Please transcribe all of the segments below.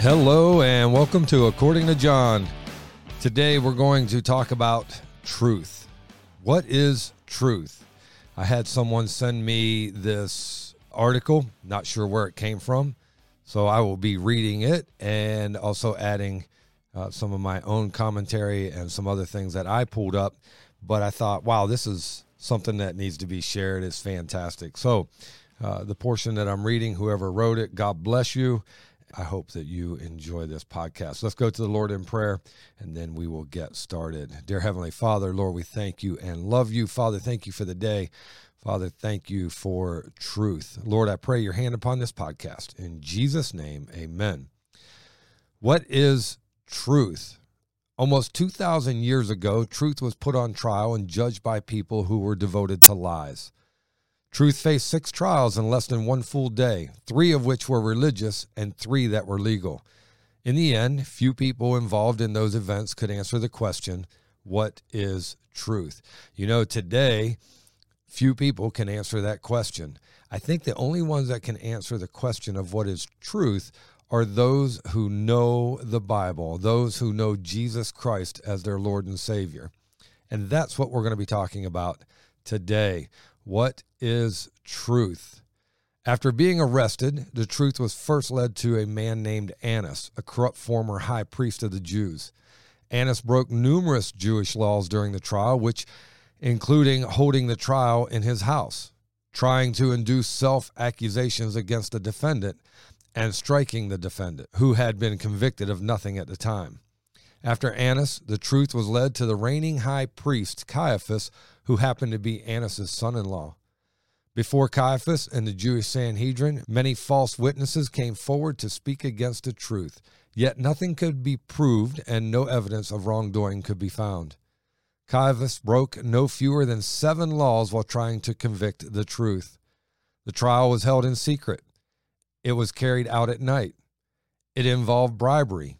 Hello, and welcome to According to John. Today we're going to talk about truth. What is truth? I had someone send me this article, not sure where it came from, so I will be reading it and also adding uh, some of my own commentary and some other things that I pulled up. But I thought, wow, this is something that needs to be shared. It's fantastic. So, uh, the portion that I'm reading, whoever wrote it, God bless you. I hope that you enjoy this podcast. Let's go to the Lord in prayer and then we will get started. Dear Heavenly Father, Lord, we thank you and love you. Father, thank you for the day. Father, thank you for truth. Lord, I pray your hand upon this podcast. In Jesus' name, amen. What is truth? Almost 2,000 years ago, truth was put on trial and judged by people who were devoted to lies. Truth faced six trials in less than one full day, three of which were religious and three that were legal. In the end, few people involved in those events could answer the question, What is truth? You know, today, few people can answer that question. I think the only ones that can answer the question of what is truth are those who know the Bible, those who know Jesus Christ as their Lord and Savior. And that's what we're going to be talking about today. What is truth? After being arrested, the truth was first led to a man named Annas, a corrupt former high priest of the Jews. Annas broke numerous Jewish laws during the trial, which including holding the trial in his house, trying to induce self accusations against the defendant, and striking the defendant, who had been convicted of nothing at the time. After Annas, the truth was led to the reigning high priest Caiaphas, who happened to be Annas' son in law. Before Caiaphas and the Jewish Sanhedrin, many false witnesses came forward to speak against the truth, yet nothing could be proved and no evidence of wrongdoing could be found. Caiaphas broke no fewer than seven laws while trying to convict the truth. The trial was held in secret. It was carried out at night. It involved bribery.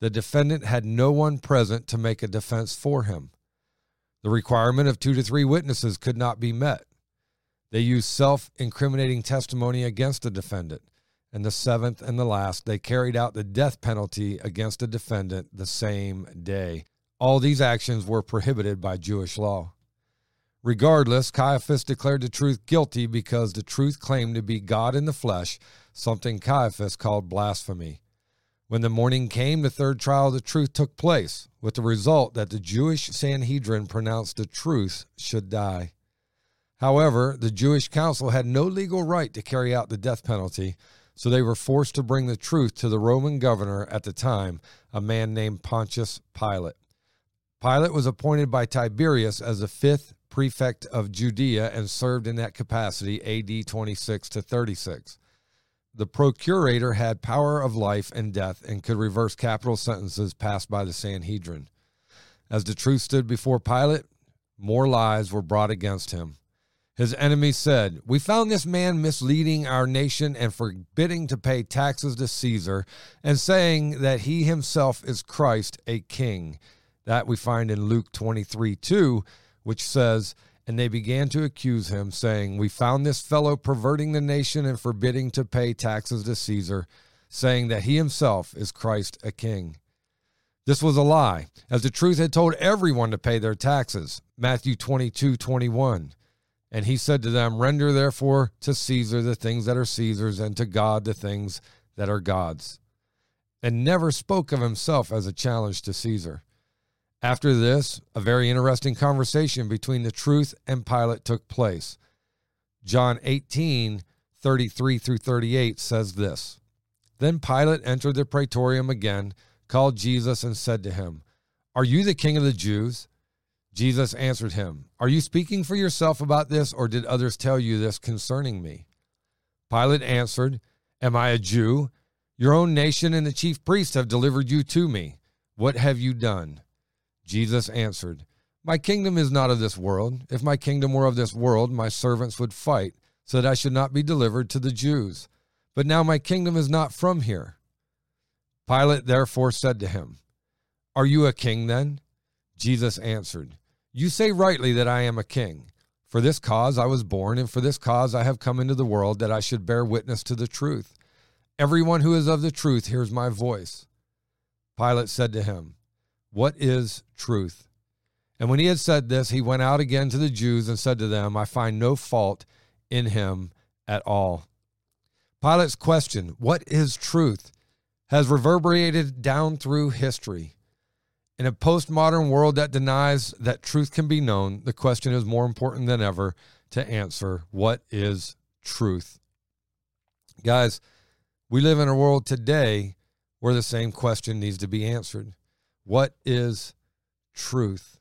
The defendant had no one present to make a defense for him. The requirement of two to three witnesses could not be met. They used self incriminating testimony against the defendant. And the seventh and the last, they carried out the death penalty against the defendant the same day. All these actions were prohibited by Jewish law. Regardless, Caiaphas declared the truth guilty because the truth claimed to be God in the flesh, something Caiaphas called blasphemy. When the morning came, the third trial of the truth took place, with the result that the Jewish Sanhedrin pronounced the truth should die. However, the Jewish council had no legal right to carry out the death penalty, so they were forced to bring the truth to the Roman governor at the time, a man named Pontius Pilate. Pilate was appointed by Tiberius as the fifth prefect of Judea and served in that capacity AD 26 to 36. The procurator had power of life and death and could reverse capital sentences passed by the Sanhedrin. As the truth stood before Pilate, more lies were brought against him. His enemies said, We found this man misleading our nation and forbidding to pay taxes to Caesar, and saying that he himself is Christ, a king. That we find in Luke 23 2, which says, And they began to accuse him, saying, We found this fellow perverting the nation and forbidding to pay taxes to Caesar, saying that he himself is Christ, a king. This was a lie, as the truth had told everyone to pay their taxes. Matthew 22 21. And he said to them, Render therefore to Caesar the things that are Caesar's, and to God the things that are God's. And never spoke of himself as a challenge to Caesar. After this, a very interesting conversation between the truth and Pilate took place. John 18, 33 through 38 says this Then Pilate entered the praetorium again, called Jesus, and said to him, Are you the king of the Jews? Jesus answered him, Are you speaking for yourself about this, or did others tell you this concerning me? Pilate answered, Am I a Jew? Your own nation and the chief priests have delivered you to me. What have you done? Jesus answered, My kingdom is not of this world. If my kingdom were of this world, my servants would fight, so that I should not be delivered to the Jews. But now my kingdom is not from here. Pilate therefore said to him, Are you a king then? Jesus answered, You say rightly that I am a king. For this cause I was born, and for this cause I have come into the world, that I should bear witness to the truth. Everyone who is of the truth hears my voice. Pilate said to him, What is truth? And when he had said this, he went out again to the Jews and said to them, I find no fault in him at all. Pilate's question, What is truth? has reverberated down through history. In a postmodern world that denies that truth can be known, the question is more important than ever to answer what is truth? Guys, we live in a world today where the same question needs to be answered. What is truth?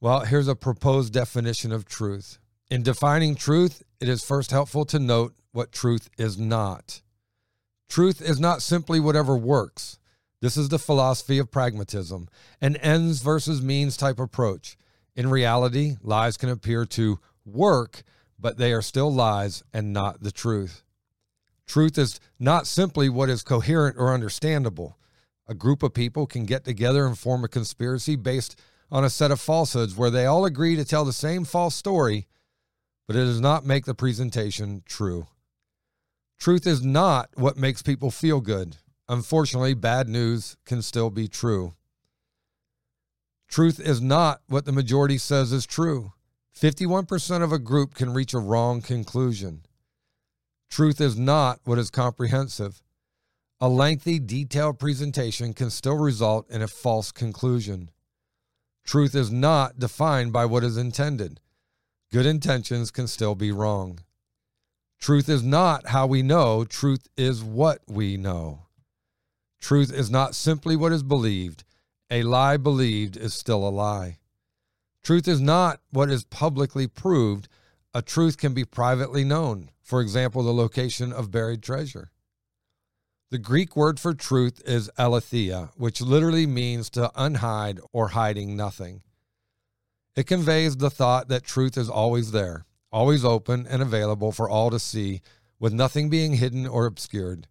Well, here's a proposed definition of truth. In defining truth, it is first helpful to note what truth is not. Truth is not simply whatever works. This is the philosophy of pragmatism, an ends versus means type approach. In reality, lies can appear to work, but they are still lies and not the truth. Truth is not simply what is coherent or understandable. A group of people can get together and form a conspiracy based on a set of falsehoods where they all agree to tell the same false story, but it does not make the presentation true. Truth is not what makes people feel good. Unfortunately, bad news can still be true. Truth is not what the majority says is true. 51% of a group can reach a wrong conclusion. Truth is not what is comprehensive. A lengthy, detailed presentation can still result in a false conclusion. Truth is not defined by what is intended. Good intentions can still be wrong. Truth is not how we know, truth is what we know. Truth is not simply what is believed. A lie believed is still a lie. Truth is not what is publicly proved. A truth can be privately known. For example, the location of buried treasure. The Greek word for truth is aletheia, which literally means to unhide or hiding nothing. It conveys the thought that truth is always there always open and available for all to see, with nothing being hidden or obscured.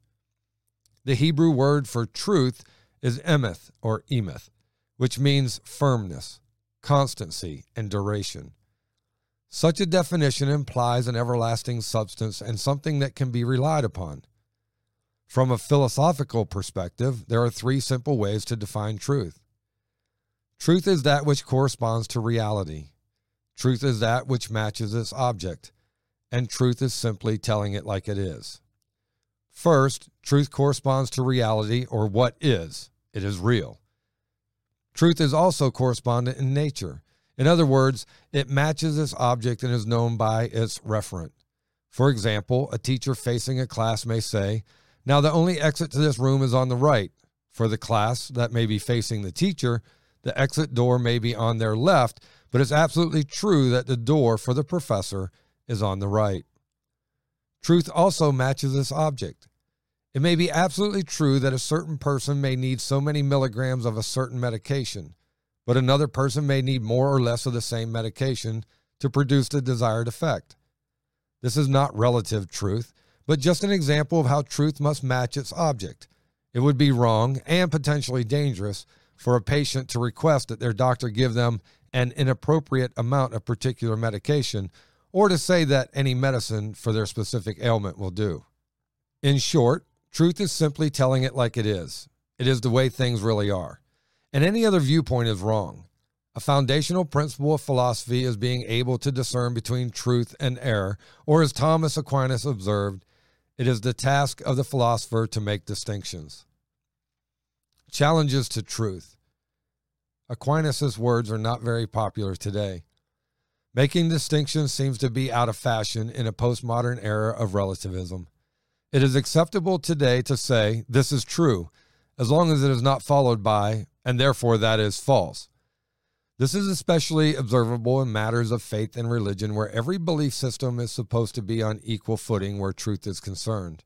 The Hebrew word for truth is emeth or emeth, which means firmness, constancy, and duration. Such a definition implies an everlasting substance and something that can be relied upon. From a philosophical perspective, there are three simple ways to define truth. Truth is that which corresponds to reality. Truth is that which matches its object, and truth is simply telling it like it is. First, truth corresponds to reality or what is. It is real. Truth is also correspondent in nature. In other words, it matches its object and is known by its referent. For example, a teacher facing a class may say, Now the only exit to this room is on the right. For the class that may be facing the teacher, the exit door may be on their left, but it's absolutely true that the door for the professor is on the right. Truth also matches this object. It may be absolutely true that a certain person may need so many milligrams of a certain medication, but another person may need more or less of the same medication to produce the desired effect. This is not relative truth, but just an example of how truth must match its object. It would be wrong and potentially dangerous for a patient to request that their doctor give them an inappropriate amount of particular medication, or to say that any medicine for their specific ailment will do. In short, truth is simply telling it like it is. It is the way things really are. And any other viewpoint is wrong. A foundational principle of philosophy is being able to discern between truth and error, or as Thomas Aquinas observed, it is the task of the philosopher to make distinctions. Challenges to truth. Aquinas' words are not very popular today. Making distinctions seems to be out of fashion in a postmodern era of relativism. It is acceptable today to say, this is true, as long as it is not followed by, and therefore that is false. This is especially observable in matters of faith and religion, where every belief system is supposed to be on equal footing where truth is concerned.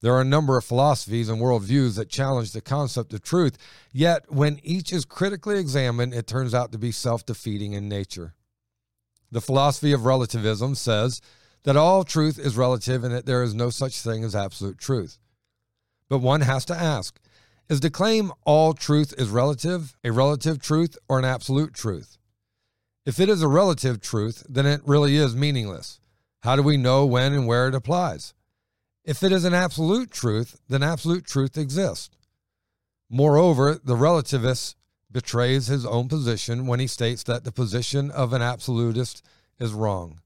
There are a number of philosophies and worldviews that challenge the concept of truth, yet, when each is critically examined, it turns out to be self defeating in nature. The philosophy of relativism says that all truth is relative and that there is no such thing as absolute truth. But one has to ask is to claim all truth is relative a relative truth or an absolute truth? If it is a relative truth, then it really is meaningless. How do we know when and where it applies? If it is an absolute truth, then absolute truth exists. Moreover, the relativist betrays his own position when he states that the position of an absolutist is wrong.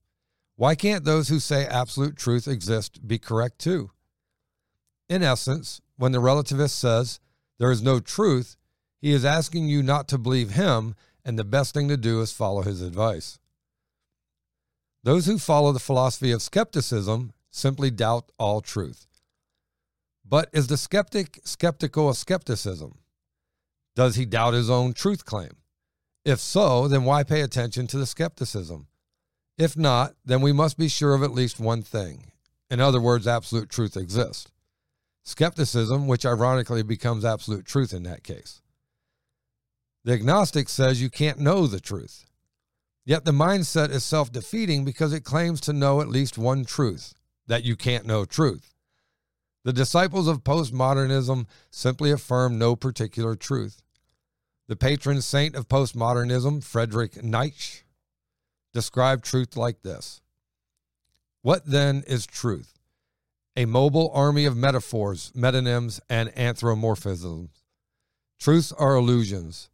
Why can't those who say absolute truth exists be correct too? In essence, when the relativist says there is no truth, he is asking you not to believe him, and the best thing to do is follow his advice. Those who follow the philosophy of skepticism simply doubt all truth. But is the skeptic skeptical of skepticism? Does he doubt his own truth claim? If so, then why pay attention to the skepticism? If not, then we must be sure of at least one thing. In other words, absolute truth exists. Skepticism, which ironically becomes absolute truth in that case. The agnostic says you can't know the truth. Yet the mindset is self defeating because it claims to know at least one truth that you can't know truth. The disciples of postmodernism simply affirm no particular truth. The patron saint of postmodernism, Friedrich Nietzsche, described truth like this What then is truth? A mobile army of metaphors, metonyms, and anthropomorphisms. Truths are illusions.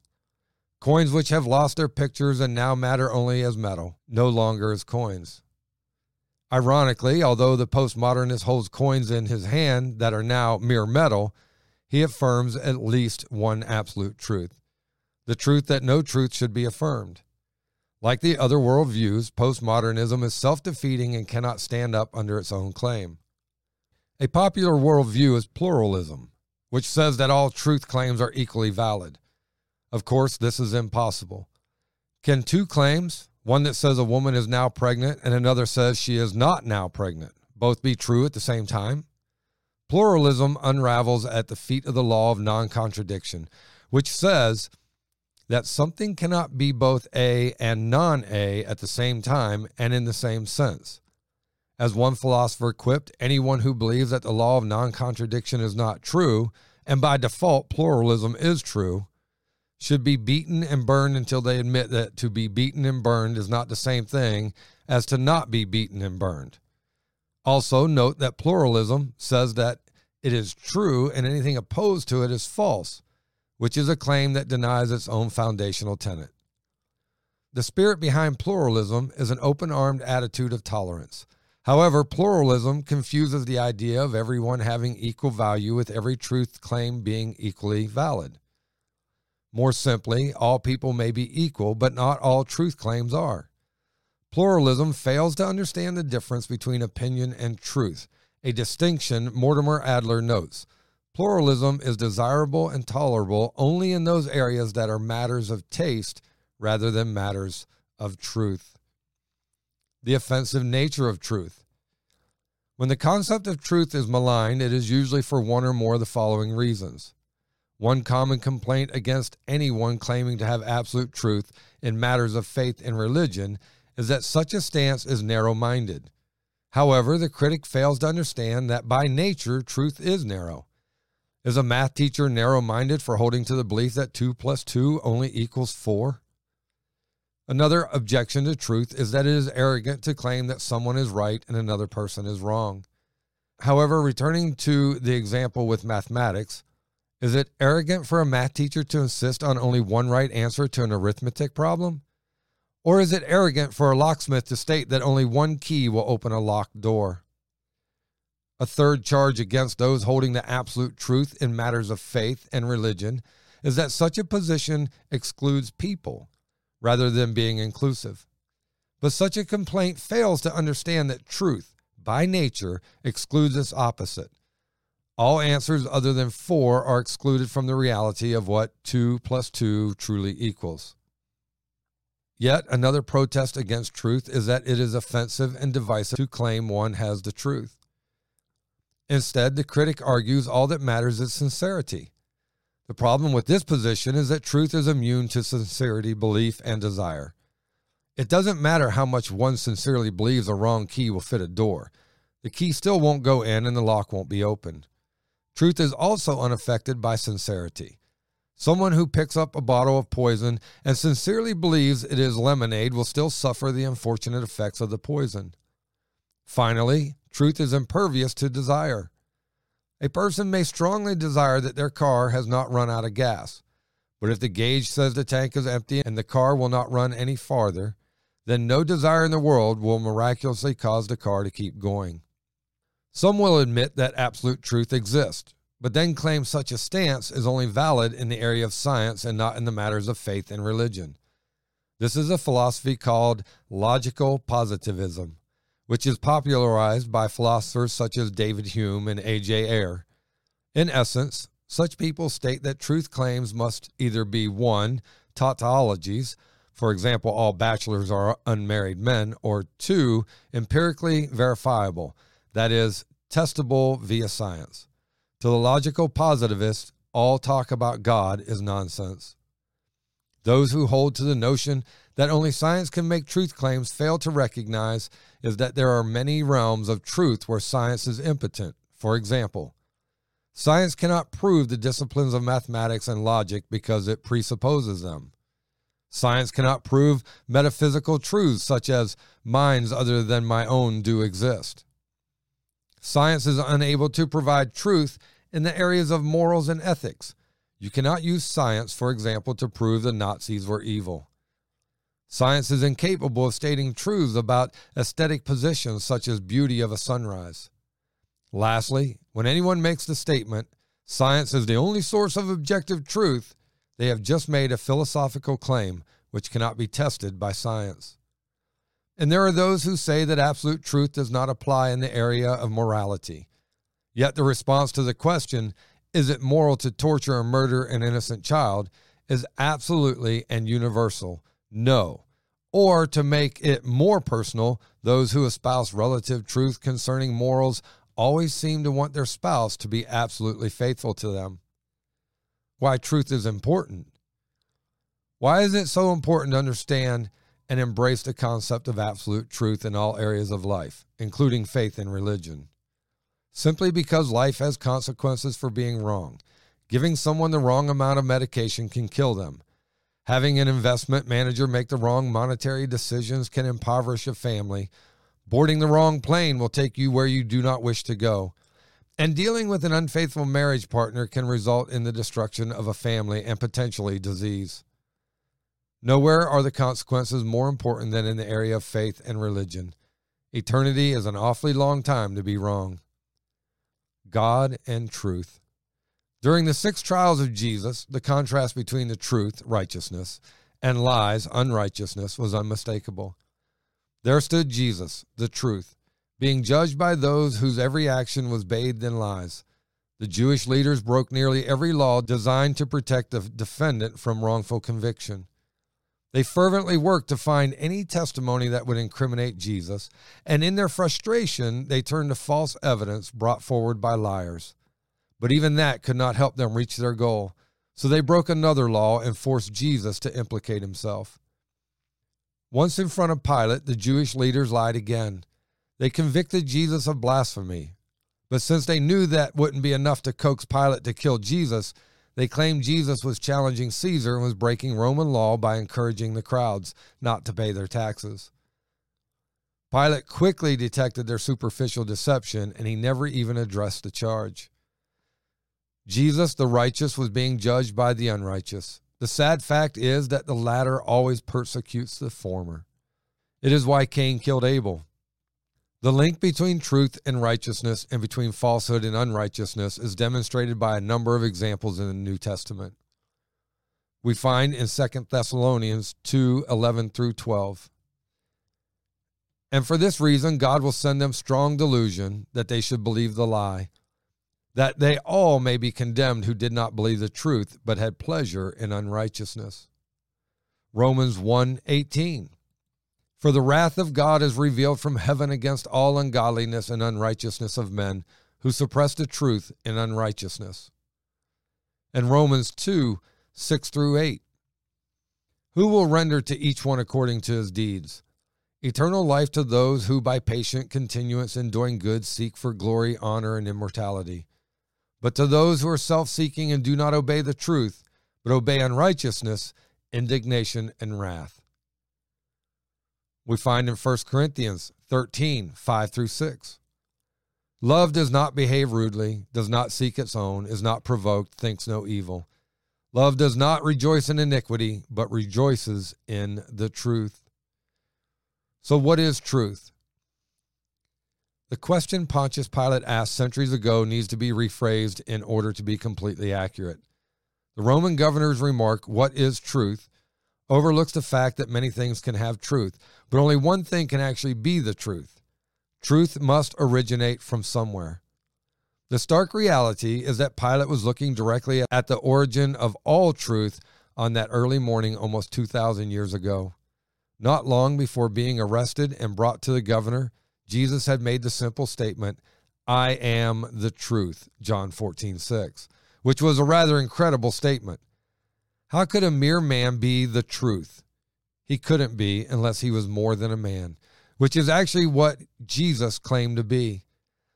Coins which have lost their pictures and now matter only as metal, no longer as coins. Ironically, although the postmodernist holds coins in his hand that are now mere metal, he affirms at least one absolute truth the truth that no truth should be affirmed. Like the other worldviews, postmodernism is self defeating and cannot stand up under its own claim. A popular worldview is pluralism, which says that all truth claims are equally valid. Of course, this is impossible. Can two claims, one that says a woman is now pregnant and another says she is not now pregnant, both be true at the same time? Pluralism unravels at the feet of the law of non contradiction, which says that something cannot be both A and non A at the same time and in the same sense. As one philosopher quipped, anyone who believes that the law of non contradiction is not true, and by default pluralism is true, should be beaten and burned until they admit that to be beaten and burned is not the same thing as to not be beaten and burned. Also, note that pluralism says that it is true and anything opposed to it is false which is a claim that denies its own foundational tenet. The spirit behind pluralism is an open armed attitude of tolerance. However, pluralism confuses the idea of everyone having equal value with every truth claim being equally valid. More simply, all people may be equal, but not all truth claims are. Pluralism fails to understand the difference between opinion and truth, a distinction Mortimer Adler notes. Pluralism is desirable and tolerable only in those areas that are matters of taste rather than matters of truth. The offensive nature of truth. When the concept of truth is maligned, it is usually for one or more of the following reasons. One common complaint against anyone claiming to have absolute truth in matters of faith and religion is that such a stance is narrow minded. However, the critic fails to understand that by nature, truth is narrow. Is a math teacher narrow minded for holding to the belief that 2 plus 2 only equals 4? Another objection to truth is that it is arrogant to claim that someone is right and another person is wrong. However, returning to the example with mathematics, is it arrogant for a math teacher to insist on only one right answer to an arithmetic problem? Or is it arrogant for a locksmith to state that only one key will open a locked door? A third charge against those holding the absolute truth in matters of faith and religion is that such a position excludes people rather than being inclusive. But such a complaint fails to understand that truth, by nature, excludes its opposite. All answers other than four are excluded from the reality of what 2 plus 2 truly equals. Yet another protest against truth is that it is offensive and divisive to claim one has the truth. Instead, the critic argues all that matters is sincerity. The problem with this position is that truth is immune to sincerity, belief, and desire. It doesn't matter how much one sincerely believes a wrong key will fit a door. The key still won't go in and the lock won't be opened. Truth is also unaffected by sincerity. Someone who picks up a bottle of poison and sincerely believes it is lemonade will still suffer the unfortunate effects of the poison. Finally, truth is impervious to desire. A person may strongly desire that their car has not run out of gas, but if the gauge says the tank is empty and the car will not run any farther, then no desire in the world will miraculously cause the car to keep going. Some will admit that absolute truth exists, but then claim such a stance is only valid in the area of science and not in the matters of faith and religion. This is a philosophy called logical positivism, which is popularized by philosophers such as David Hume and A.J. Ayer. In essence, such people state that truth claims must either be one, tautologies, for example, all bachelors are unmarried men, or two, empirically verifiable, that is, testable via science. To the logical positivist, all talk about God is nonsense. Those who hold to the notion that only science can make truth claims fail to recognize is that there are many realms of truth where science is impotent. For example, science cannot prove the disciplines of mathematics and logic because it presupposes them. Science cannot prove metaphysical truths such as minds other than my own do exist. Science is unable to provide truth in the areas of morals and ethics. You cannot use science, for example, to prove the Nazis were evil. Science is incapable of stating truths about aesthetic positions such as beauty of a sunrise. Lastly, when anyone makes the statement, science is the only source of objective truth, they have just made a philosophical claim which cannot be tested by science. And there are those who say that absolute truth does not apply in the area of morality. Yet the response to the question, is it moral to torture or murder an innocent child, is absolutely and universal no. Or to make it more personal, those who espouse relative truth concerning morals always seem to want their spouse to be absolutely faithful to them. Why truth is important. Why is it so important to understand and embrace the concept of absolute truth in all areas of life, including faith and religion. Simply because life has consequences for being wrong. Giving someone the wrong amount of medication can kill them. Having an investment manager make the wrong monetary decisions can impoverish a family. Boarding the wrong plane will take you where you do not wish to go. And dealing with an unfaithful marriage partner can result in the destruction of a family and potentially disease. Nowhere are the consequences more important than in the area of faith and religion. Eternity is an awfully long time to be wrong. God and truth. During the six trials of Jesus, the contrast between the truth, righteousness, and lies, unrighteousness, was unmistakable. There stood Jesus, the truth, being judged by those whose every action was bathed in lies. The Jewish leaders broke nearly every law designed to protect the defendant from wrongful conviction. They fervently worked to find any testimony that would incriminate Jesus, and in their frustration, they turned to false evidence brought forward by liars. But even that could not help them reach their goal, so they broke another law and forced Jesus to implicate himself. Once in front of Pilate, the Jewish leaders lied again. They convicted Jesus of blasphemy. But since they knew that wouldn't be enough to coax Pilate to kill Jesus, they claimed Jesus was challenging Caesar and was breaking Roman law by encouraging the crowds not to pay their taxes. Pilate quickly detected their superficial deception and he never even addressed the charge. Jesus, the righteous, was being judged by the unrighteous. The sad fact is that the latter always persecutes the former. It is why Cain killed Abel. The link between truth and righteousness and between falsehood and unrighteousness is demonstrated by a number of examples in the New Testament. We find in 2 Thessalonians 2 11 through 12. And for this reason, God will send them strong delusion that they should believe the lie, that they all may be condemned who did not believe the truth, but had pleasure in unrighteousness. Romans 1 18. For the wrath of God is revealed from heaven against all ungodliness and unrighteousness of men who suppress the truth in unrighteousness. And Romans 2 6 through 8. Who will render to each one according to his deeds? Eternal life to those who by patient continuance in doing good seek for glory, honor, and immortality. But to those who are self seeking and do not obey the truth, but obey unrighteousness, indignation and wrath we find in 1 Corinthians 13, 5 through 6. Love does not behave rudely, does not seek its own, is not provoked, thinks no evil. Love does not rejoice in iniquity, but rejoices in the truth. So, what is truth? The question Pontius Pilate asked centuries ago needs to be rephrased in order to be completely accurate. The Roman governor's remark, What is truth? overlooks the fact that many things can have truth, but only one thing can actually be the truth. Truth must originate from somewhere. The stark reality is that Pilate was looking directly at the origin of all truth on that early morning almost 2,000 years ago. Not long before being arrested and brought to the governor, Jesus had made the simple statement, I am the truth, John 14, 6, which was a rather incredible statement. How could a mere man be the truth? He couldn't be unless he was more than a man, which is actually what Jesus claimed to be.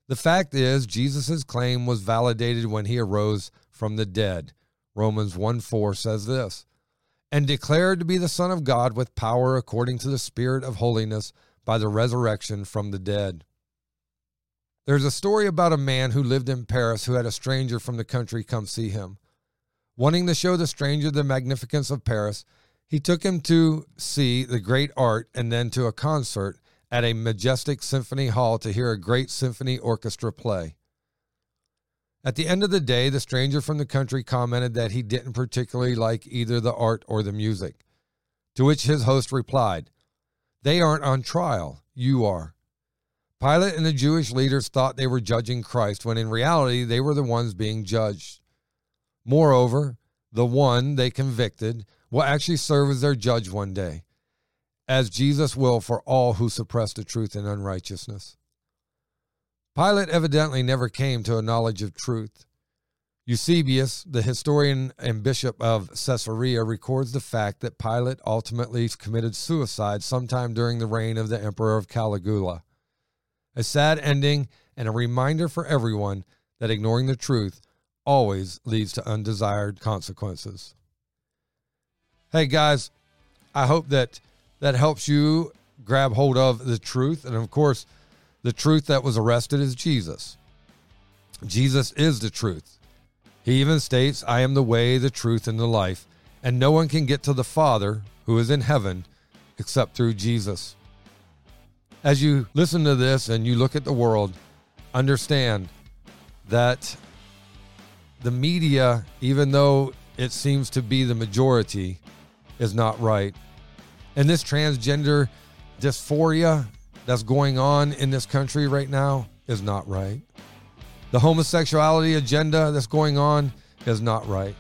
The fact is, Jesus' claim was validated when he arose from the dead. Romans 1 4 says this, and declared to be the Son of God with power according to the Spirit of holiness by the resurrection from the dead. There's a story about a man who lived in Paris who had a stranger from the country come see him. Wanting to show the stranger the magnificence of Paris, he took him to see the great art and then to a concert at a majestic symphony hall to hear a great symphony orchestra play. At the end of the day, the stranger from the country commented that he didn't particularly like either the art or the music. To which his host replied, They aren't on trial, you are. Pilate and the Jewish leaders thought they were judging Christ when in reality they were the ones being judged. Moreover, the one they convicted will actually serve as their judge one day as Jesus will for all who suppress the truth and unrighteousness. Pilate evidently never came to a knowledge of truth. Eusebius, the historian and bishop of Caesarea, records the fact that Pilate ultimately committed suicide sometime during the reign of the Emperor of Caligula. A sad ending and a reminder for everyone that ignoring the truth always leads to undesired consequences. Hey guys, I hope that that helps you grab hold of the truth. And of course, the truth that was arrested is Jesus. Jesus is the truth. He even states, I am the way, the truth, and the life, and no one can get to the Father who is in heaven except through Jesus. As you listen to this and you look at the world, understand that the media, even though it seems to be the majority, is not right and this transgender dysphoria that's going on in this country right now is not right. The homosexuality agenda that's going on is not right.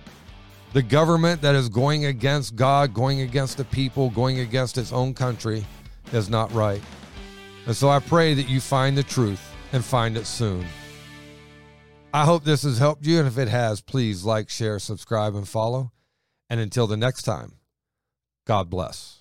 The government that is going against God, going against the people, going against its own country is not right. And so I pray that you find the truth and find it soon. I hope this has helped you. And if it has, please like, share, subscribe, and follow. And until the next time, God bless.